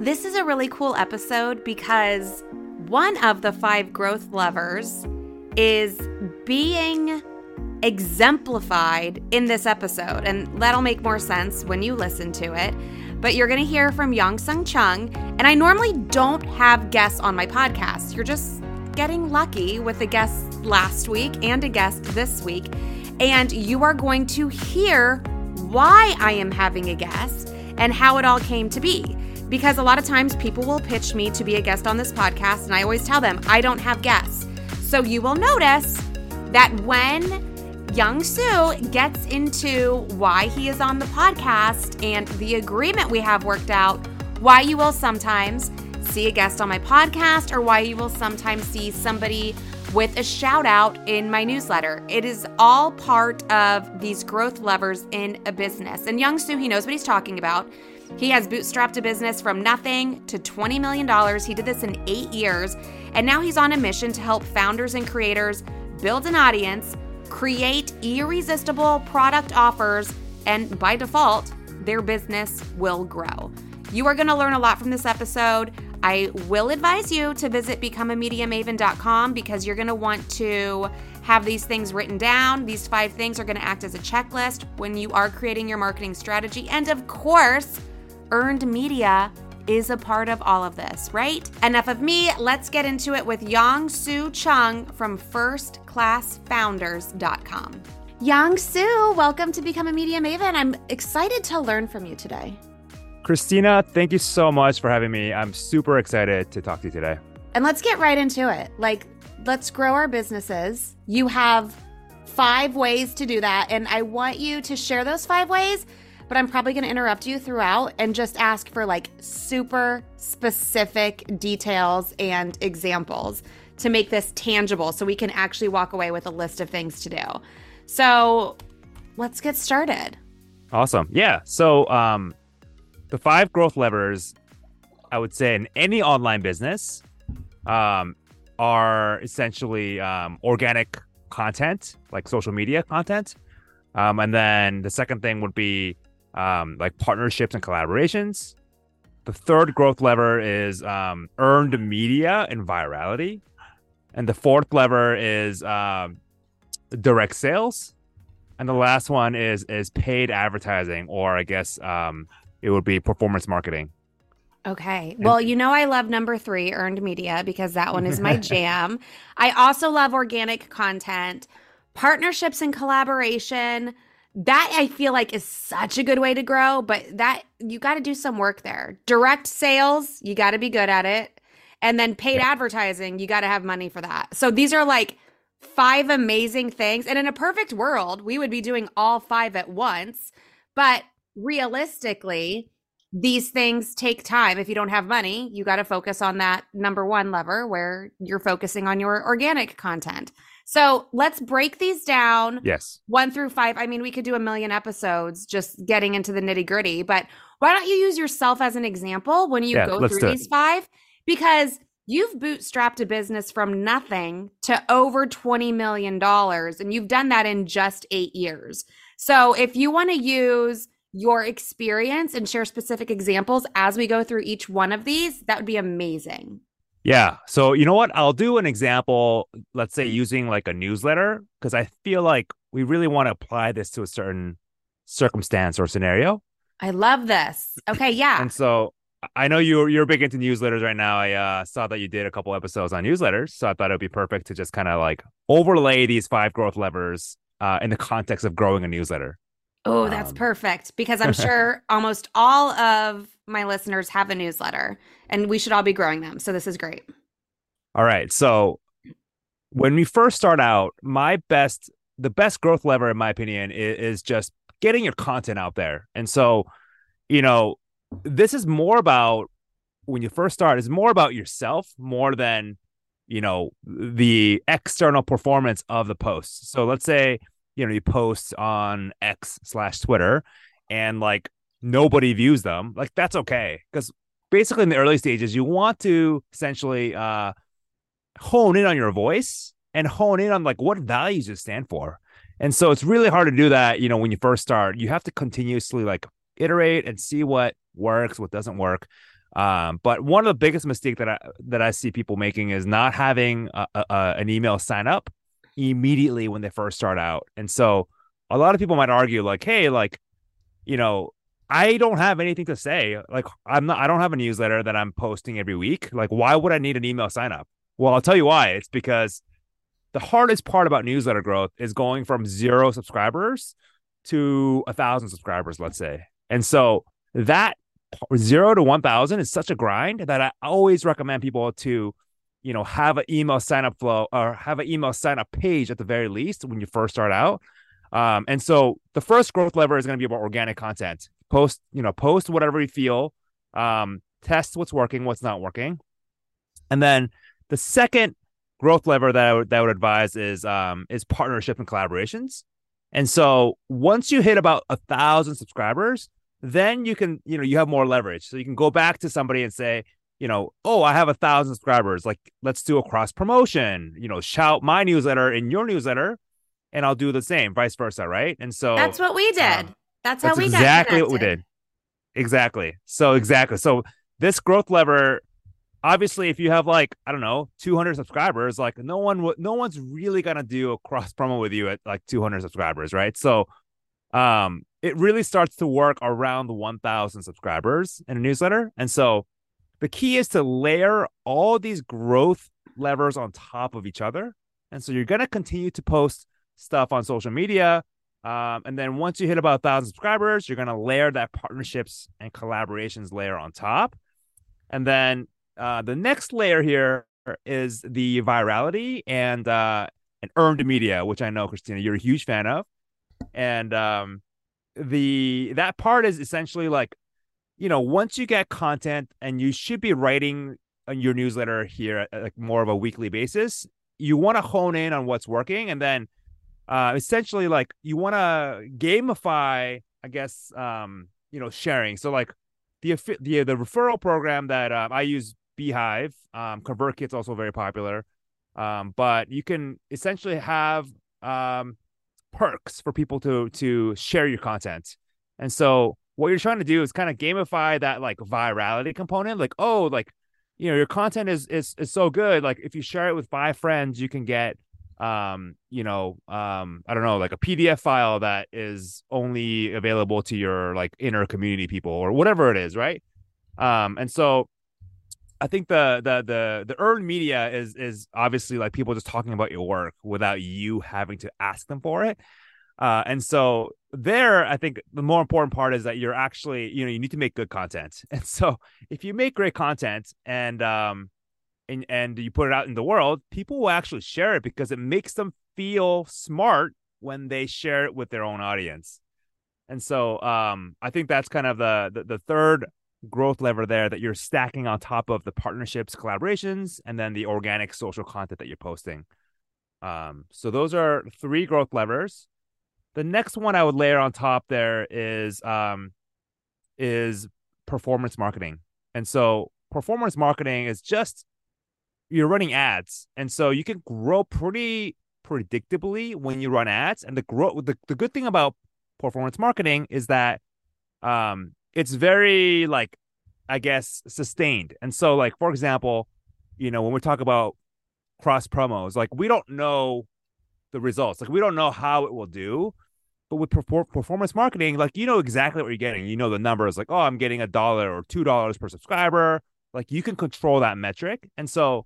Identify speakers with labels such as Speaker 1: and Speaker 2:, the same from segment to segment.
Speaker 1: This is a really cool episode because one of the five growth levers is being exemplified in this episode. And that'll make more sense when you listen to it. But you're going to hear from Yong-Soo Chung. And I normally don't have guests on my podcast. You're just getting lucky with a guest last week and a guest this week. And you are going to hear why I am having a guest and how it all came to be. Because a lot of times people will pitch me to be a guest on this podcast, and I always tell them I don't have guests. So you will notice that when Yong-Soo gets into why he is on the podcast and the agreement we have worked out, why you will sometimes see a guest on my podcast, or why you will sometimes see somebody with a shout out in my newsletter. It is all part of these growth levers in a business. And Yong-Soo, he knows what he's talking about. He has bootstrapped a business from nothing to $20 million. He did this in eight years. And now he's on a mission to help founders and creators build an audience create irresistible product offers, and by default, their business will grow. You are going to learn a lot from this episode. I will advise you to visit becomeamediamaven.com because you're going to want to have these things written down. These five things are going to act as a checklist when you are creating your marketing strategy. And of course, earned media is a part of all of this, right? Enough of me. Let's get into it with Yong-Soo Chung from firstclassfounders.com. Yong-Soo, welcome to Become a Media Maven. I'm excited to learn from you today.
Speaker 2: Christina, thank you so much for having me. I'm super excited to talk to you today.
Speaker 1: And let's get right into it. Like, let's grow our businesses. You have five ways to do that. And I want you to share those five ways but I'm probably going to interrupt you throughout and just ask for like super specific details and examples to make this tangible so we can actually walk away with a list of things to do. So let's get started.
Speaker 2: Awesome. Yeah. So, um, the five growth levers, I would say, in any online business, um, are essentially um, organic content, like social media content. Um, and then the second thing would be um, like partnerships and collaborations. The third growth lever is um, earned media and virality. And the fourth lever is um, direct sales. And the last one is is paid advertising, or I guess um, it would be performance marketing.
Speaker 1: Okay. Well, you know, I love number three, earned media, because that one is my jam. I also love organic content, partnerships and collaboration that I feel like is such a good way to grow, but that you got to do some work there. Direct sales, you got to be good at it. And then paid yeah. advertising, you got to have money for that. So these are like five amazing things. And in a perfect world, we would be doing all five at once. But realistically, these things take time. If you don't have money, you got to focus on that number one lever where you're focusing on your organic content. So let's break these down.
Speaker 2: Yes.
Speaker 1: One through five. I mean, we could do a million episodes just getting into the nitty gritty, but why don't you use yourself as an example when you yeah, go through these five? Because you've bootstrapped a business from nothing to over $20 million, and you've done that in just eight years. So if you want to use your experience and share specific examples as we go through each one of these, that would be amazing.
Speaker 2: Yeah. So, you know what? I'll do an example, let's say using like a newsletter, because I feel like we really want to apply this to a certain circumstance or scenario.
Speaker 1: I love this. Okay. Yeah.
Speaker 2: and so I know you're you're big into newsletters right now. I uh, saw that you did a couple episodes on newsletters, so I thought it would be perfect to just kind of like overlay these five growth levers uh, in the context of growing a newsletter.
Speaker 1: Oh, that's um, perfect because I'm sure almost all of my listeners have a newsletter and we should all be growing them. So this is great.
Speaker 2: All right. So when we first start out, my best, the best growth lever, in my opinion, is, is just getting your content out there. And so, you know, this is more about when you first start, it's more about yourself more than, you know, the external performance of the post. So let's say, you know, you post on X slash Twitter and like nobody views them, like that's okay. Because basically in the early stages, you want to essentially uh, hone in on your voice and hone in on like what values you stand for. And so it's really hard to do that, you know, when you first start. You have to continuously like iterate and see what works, what doesn't work. Um, but one of the biggest mistake that I that I see people making is not having a, a, an email sign up immediately when they first start out. And so a lot of people might argue like, hey, like, you know, I don't have anything to say. Like I'm not I don't have a newsletter that I'm posting every week. Like why would I need an email sign up? Well, I'll tell you why. It's because the hardest part about newsletter growth is going from zero subscribers to a thousand subscribers, let's say. And so that zero to 1000 is such a grind that I always recommend people to, you know, have an email sign up flow or have an email sign up page at the very least when you first start out. Um, and so the first growth lever is going to be about organic content. Post, you know, post whatever you feel, um, test what's working, what's not working. And then the second growth lever that I would, that I would advise is um, is partnership and collaborations. And so once you hit about a thousand subscribers, then you can, you know, you have more leverage. So you can go back to somebody and say, you know, oh, I have a thousand subscribers. Like, let's do a cross promotion. You know, shout my newsletter in your newsletter, and I'll do the same, vice versa, right? And so
Speaker 1: that's what we did. Um, that's how
Speaker 2: that's
Speaker 1: we
Speaker 2: exactly what we did. Exactly. So exactly. So this growth lever, obviously, if you have like I don't know, 200 subscribers, like no one, no one's really gonna do a cross promo with you at like 200 subscribers, right? So, um, it really starts to work around the 1000 subscribers in a newsletter. And so the key is to layer all these growth levers on top of each other. And so you're going to continue to post stuff on social media. Um, and then once you hit about a 1,000 subscribers, you're going to layer that partnerships and collaborations layer on top. And then uh, the next layer here is the virality and uh, and earned media, which I know, Christina, you're a huge fan of. And um, the that part is essentially like you know once you get content and you should be writing your newsletter here at like more of a weekly basis you want to hone in on what's working and then uh essentially like you want to gamify i guess um you know sharing so like the the the referral program that uh, i use beehiiv um convertkit's also very popular um but you can essentially have um perks for people to to share your content. And so what you're trying to do is kind of gamify that like virality component. Like, oh, like you know, your content is is is so good. Like if you share it with five friends, you can get um, you know, um, I don't know, like a PDF file that is only available to your like inner community people or whatever it is, right? Um, and so I think the the the the earned media is is obviously like people just talking about your work without you having to ask them for it. Uh, and so there, I think the more important part is that you're actually, you know, you need to make good content. And so if you make great content and um and and you put it out in the world, people will actually share it because it makes them feel smart when they share it with their own audience. And so um I think that's kind of the the, the third growth lever there that you're stacking on top of the partnerships, collaborations, and then the organic social content that you're posting. Um, so those are three growth levers. The next one I would layer on top there is um, is performance marketing. And so performance marketing is just you're running ads. And so you can grow pretty predictably when you run ads. And the grow the, the good thing about performance marketing is that um it's very like I guess sustained. And so like for example, you know, when we talk about cross promos, like we don't know the results. Like we don't know how it will do. But with performance marketing, like you know exactly what you're getting. You know the numbers, like oh, I'm getting a dollar or two dollars per subscriber. Like you can control that metric. And so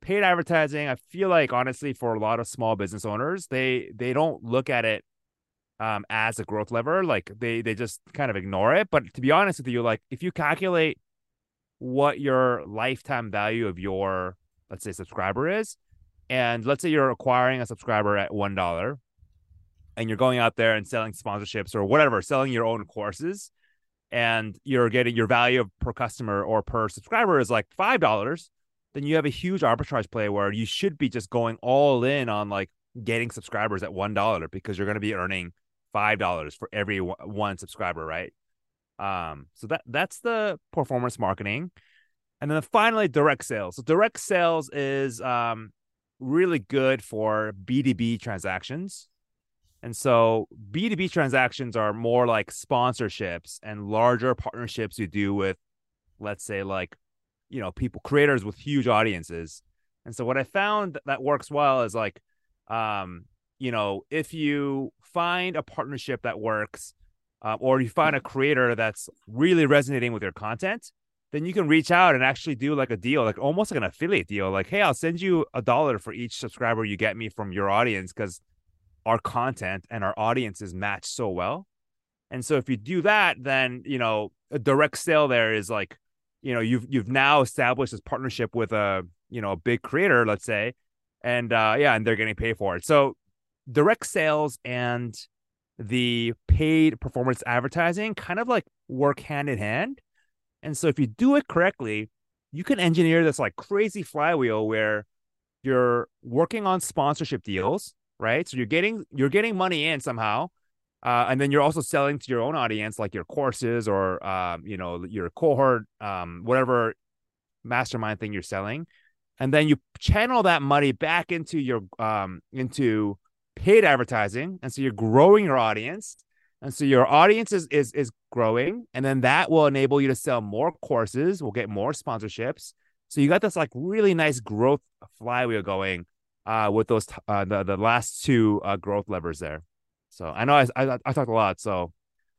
Speaker 2: paid advertising, I feel like honestly for a lot of small business owners, they they don't look at it um, as a growth lever. Like they they just kind of ignore it. But to be honest with you, like if you calculate what your lifetime value of your let's say subscriber is, and let's say you're acquiring a subscriber at one dollar, and you're going out there and selling sponsorships or whatever, selling your own courses, and you're getting your value per customer or per subscriber is like five dollars. Then you have a huge arbitrage play where you should be just going all in on like getting subscribers at one dollar because you're going to be earning five dollars for every one subscriber, right? Um, so that that's the performance marketing, and then finally direct sales. So direct sales is um really good for B two B transactions, and so B two B transactions are more like sponsorships and larger partnerships you do with let's say like you know people creators with huge audiences. And so what i found that works well is like um you know if you find a partnership that works uh, or you find a creator that's really resonating with your content then you can reach out and actually do like a deal like almost like an affiliate deal. Like hey i'll send you a dollar for each subscriber you get me from your audience because our content and our audiences match so well. And so if you do that then you know a direct sale there is like you know you've you've now established this partnership with a you know a big creator let's say and uh yeah and they're getting paid for it. So direct sales and the paid performance advertising kind of like work hand in hand. And so if you do it correctly you can engineer this like crazy flywheel where you're working on sponsorship deals right? So you're getting you're getting money in somehow uh, and then you're also selling to your own audience, like your courses or um, you know your cohort, um, whatever mastermind thing you're selling, and then you channel that money back into your um, into paid advertising, and so you're growing your audience, and so your audience is is is growing, and then that will enable you to sell more courses, will get more sponsorships. So you got this like really nice growth flywheel going uh, with those uh, the the last two uh, growth levers there. So I know I, I, I talked a lot. So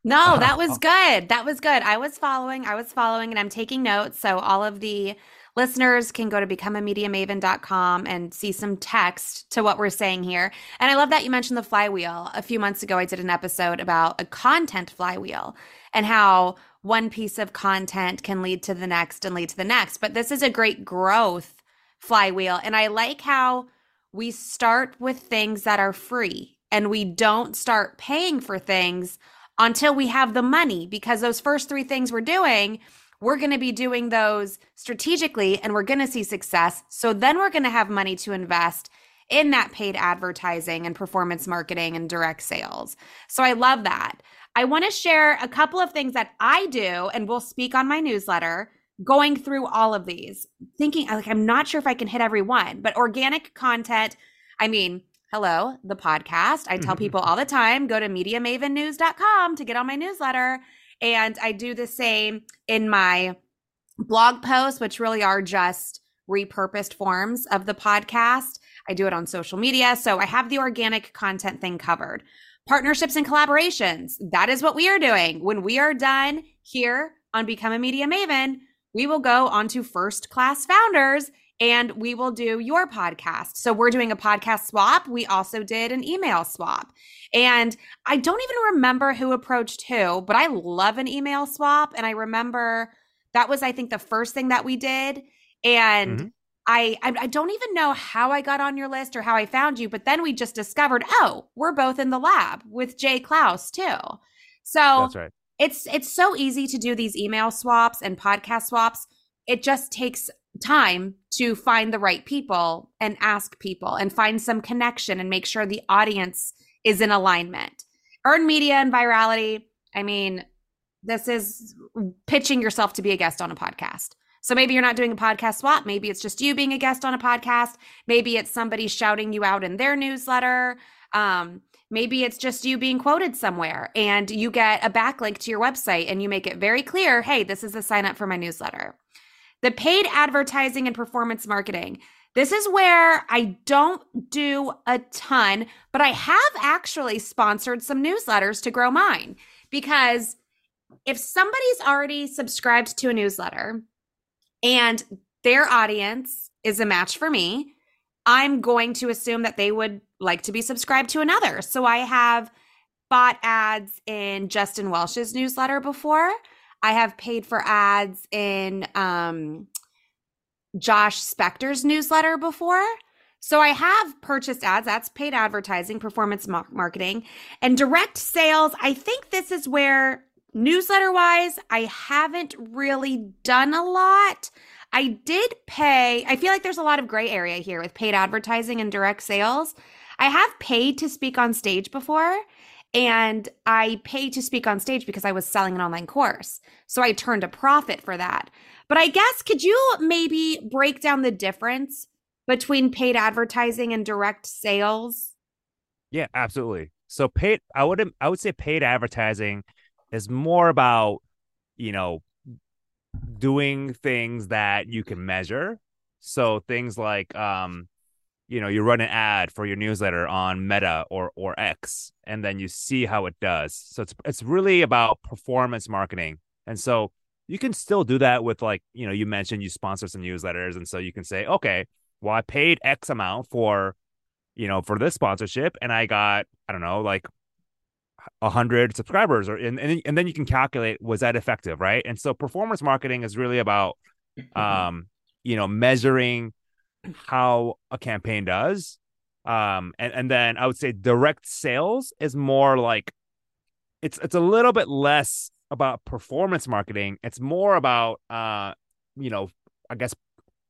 Speaker 1: no, that was good. That was good. I was following. I was following, and I'm taking notes. So all of the listeners can go to becomeamediamaven.com and see some text to what we're saying here. And I love that you mentioned the flywheel. A few months ago, I did an episode about a content flywheel and how one piece of content can lead to the next and lead to the next. But this is a great growth flywheel. And I like how we start with things that are free and we don't start paying for things until we have the money because those first three things we're doing we're going to be doing those strategically and we're going to see success. So then we're going to have money to invest in that paid advertising and performance marketing and direct sales. So i love that. I want to share a couple of things that i do and we'll speak on my newsletter going through all of these thinking like i'm not sure if i can hit every one but organic content i mean hello, the podcast. I tell mm-hmm. people all the time go to mediamavennews.com to get on my newsletter. And I do the same in my blog posts, which really are just repurposed forms of the podcast. I do it on social media. So I have the organic content thing covered. Partnerships and collaborations. That is what we are doing. When we are done here on Become a Media Maven, we will go on to first class founders and we will do your podcast. So we're doing a podcast swap. We also did an email swap. And I don't even remember who approached who, but I love an email swap. And I remember that was, I think, the first thing that we did. And mm-hmm. I, I don't even know how I got on your list or how I found you, but then we just discovered, oh, we're both in the lab with Jay Clouse too. So
Speaker 2: that's right.
Speaker 1: It's it's so easy to do these email swaps and podcast swaps. It just takes time to find the right people and ask people and find some connection and make sure the audience is in alignment. Earn media and virality. I mean, this is pitching yourself to be a guest on a podcast. So maybe you're not doing a podcast swap. Maybe it's just you being a guest on a podcast. Maybe it's somebody shouting you out in their newsletter. Um, maybe it's just you being quoted somewhere and you get a backlink to your website and you make it very clear hey, this is a sign up for my newsletter. The paid advertising and performance marketing. This is where I don't do a ton, but I have actually sponsored some newsletters to grow mine because if somebody's already subscribed to a newsletter and their audience is a match for me, I'm going to assume that they would like to be subscribed to another. So I have bought ads in Justin Welsh's newsletter before. I have paid for ads in um, Josh Spector's newsletter before. So I have purchased ads. That's paid advertising, performance marketing, and direct sales. I think this is where newsletter wise, I haven't really done a lot. I did pay, I feel like there's a lot of gray area here with paid advertising and direct sales. I have paid to speak on stage before. And I paid to speak on stage because I was selling an online course. So I turned a profit for that. But I guess, could you maybe break down the difference between paid advertising and direct sales?
Speaker 2: Yeah, absolutely. So paid, I would, I would say paid advertising is more about, you know, doing things that you can measure. So things like um you know, you run an ad for your newsletter on Meta or or X and then you see how it does. So it's it's really about performance marketing. And so you can still do that with like, you know, you mentioned you sponsor some newsletters and so you can say, "Okay, well I paid X amount for you know, for this sponsorship and I got I don't know, like 100 subscribers or and, and and then you can calculate was that effective right? And so performance marketing is really about um you know measuring how a campaign does um and and then i would say direct sales is more like it's it's a little bit less about performance marketing. It's more about uh you know i guess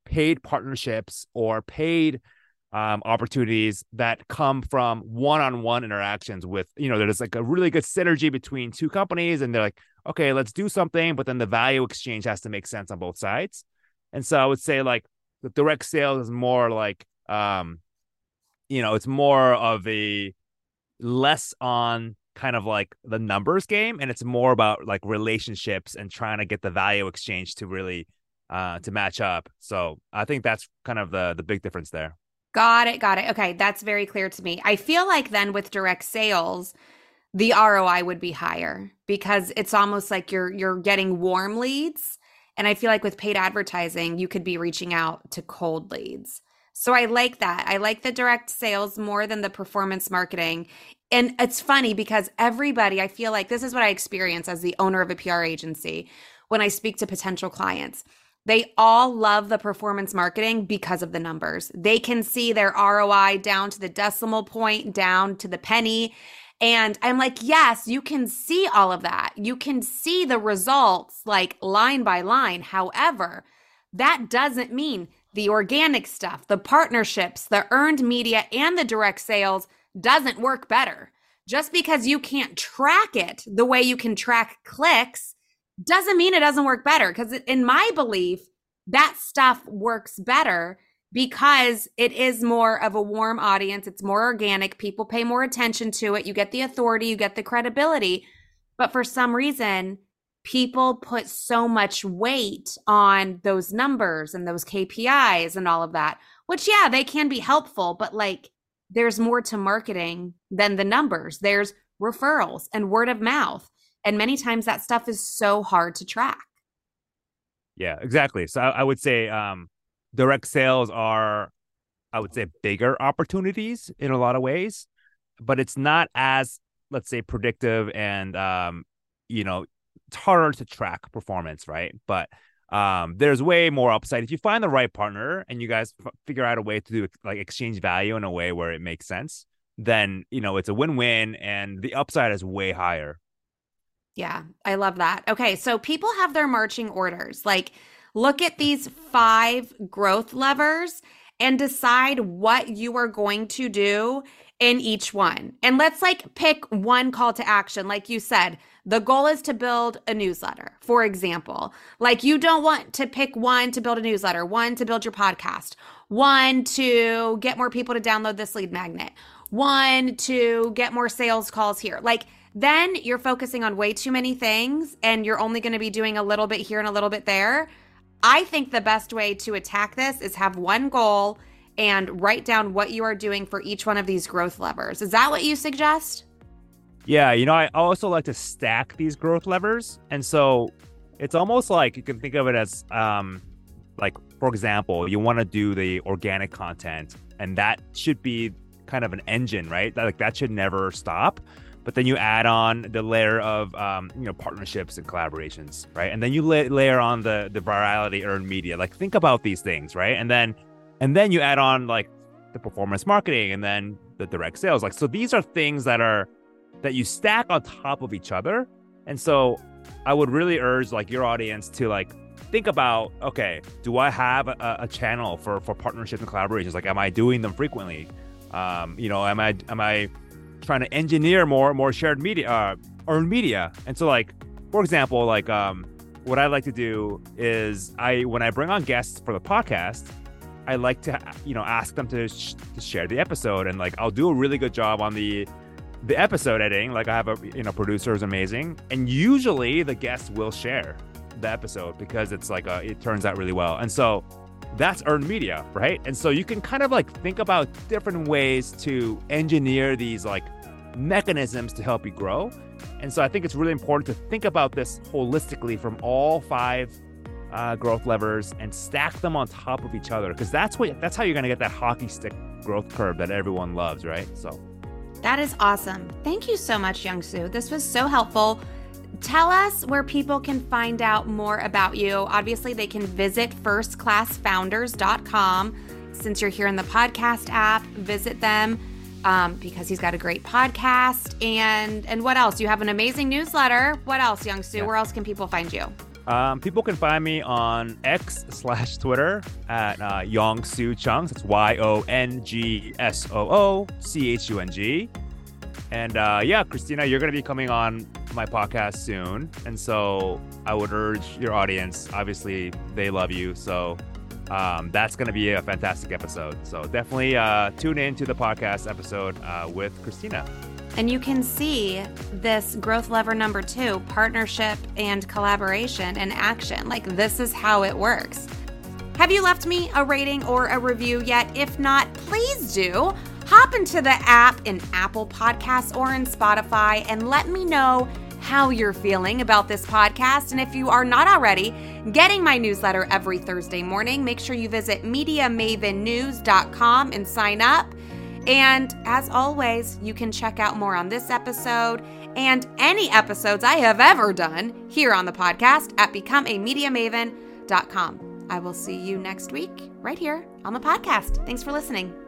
Speaker 2: paid partnerships or paid um, opportunities that come from one-on-one interactions with you know there's like a really good synergy between two companies and they're like okay let's do something but then the value exchange has to make sense on both sides. And so i would say like the direct sales is more like um you know it's more of a less on kind of like the numbers game and it's more about like relationships and trying to get the value exchange to really uh to match up. So i think that's kind of the the big difference there
Speaker 1: Got it. Got it. Okay. That's very clear to me. I feel like then with direct sales, the ROI would be higher because it's almost like you're you're getting warm leads. And I feel like with paid advertising, you could be reaching out to cold leads. So I like that. I like the direct sales more than the performance marketing. And it's funny because everybody, I feel like this is what I experience as the owner of a PR agency when I speak to potential clients they all love the performance marketing because of the numbers. They can see their ROI down to the decimal point, down to the penny. And I'm like, yes, you can see all of that. You can see the results like line by line. However, that doesn't mean the organic stuff, the partnerships, the earned media, and the direct sales doesn't work better. Just because you can't track it the way you can track clicks doesn't mean it doesn't work better. Because in my belief, that stuff works better because it is more of a warm audience. It's more organic. People pay more attention to it. You get the authority, you get the credibility. But for some reason, people put so much weight on those numbers and those KPIs and all of that, which, yeah, they can be helpful, but like there's more to marketing than the numbers. There's referrals and word of mouth. And many times that stuff is so hard to track.
Speaker 2: Yeah, exactly. So I, I would say um, direct sales are, I would say, bigger opportunities in a lot of ways, but it's not as, let's say, predictive and, um, you know, it's harder to track performance, right? But um, there's way more upside if you find the right partner and you guys f- figure out a way to do like exchange value in a way where it makes sense. Then you know it's a win-win, and the upside is way higher.
Speaker 1: Yeah, I love that. Okay, so people have their marching orders. Like, look at these five growth levers and decide what you are going to do in each one. And let's like pick one call to action. Like you said, the goal is to build a newsletter, for example. Like, you don't want to pick one to build a newsletter, one to build your podcast, one to get more people to download this lead magnet, one to get more sales calls here. Like, then you're focusing on way too many things and you're only going to be doing a little bit here and a little bit there. I think the best way to attack this is have one goal and write down what you are doing for each one of these growth levers. Is that what you suggest?
Speaker 2: Yeah, you know, I also like to stack these growth levers. And so it's almost like you can think of it as um like for example, you want to do the organic content and that should be kind of an engine, right? Like that should never stop but then you add on the layer of um, you know partnerships and collaborations right? And then you la- layer on the the virality earned media. Like think about these things right? And then and then you add on like the performance marketing and then the direct sales. Like so these are things that are that you stack on top of each other. And so i would really urge like your audience to like think about okay do i have a, a channel for for partnerships and collaborations? Like am i doing them frequently? Um you know am i am i trying to engineer more more shared media uh, or media. And so like for example, like um what I like to do is I when I bring on guests for the podcast, I like to you know ask them to, sh- to share the episode and like I'll do a really good job on the the episode editing. Like I have a you know producer is amazing, and usually the guests will share. the episode because it's like a, it turns out really well. And so that's earned media, right? And so you can kind of like think about different ways to engineer these like mechanisms to help you grow. And so I think it's really important to think about this holistically from all five uh, growth levers and stack them on top of each other because that's what that's how you're going to get that hockey stick growth curve that everyone loves, right? So
Speaker 1: that is awesome. Thank you so much, Yong-Soo. This was so helpful. Tell us where people can find out more about you. Obviously, they can visit firstclassfounders.com. Since you're here in the podcast app, visit them um, because he's got a great podcast. And and what else? You have an amazing newsletter. What else, Yong-Soo? Yeah. Where else can people find you?
Speaker 2: Um, people can find me on X slash Twitter at uh, Yong Soo Chung. That's Y O N G S O O C H U N G. And uh, yeah, Christina, you're going to be coming on my podcast soon. And so I would urge your audience, obviously, they love you. So um, that's going to be a fantastic episode. So definitely uh, tune in to the podcast episode uh, with Christina.
Speaker 1: And you can see this growth lever number two partnership and collaboration in action. Like, this is how it works. Have you left me a rating or a review yet? If not, please do. Hop into the app in Apple Podcasts or in Spotify and let me know how you're feeling about this podcast. And if you are not already getting my newsletter every Thursday morning, make sure you visit MediaMavenNews.com and sign up. And as always, you can check out more on this episode and any episodes I have ever done here on the podcast at becomeamediamaven.com. I will see you next week right here on the podcast. Thanks for listening.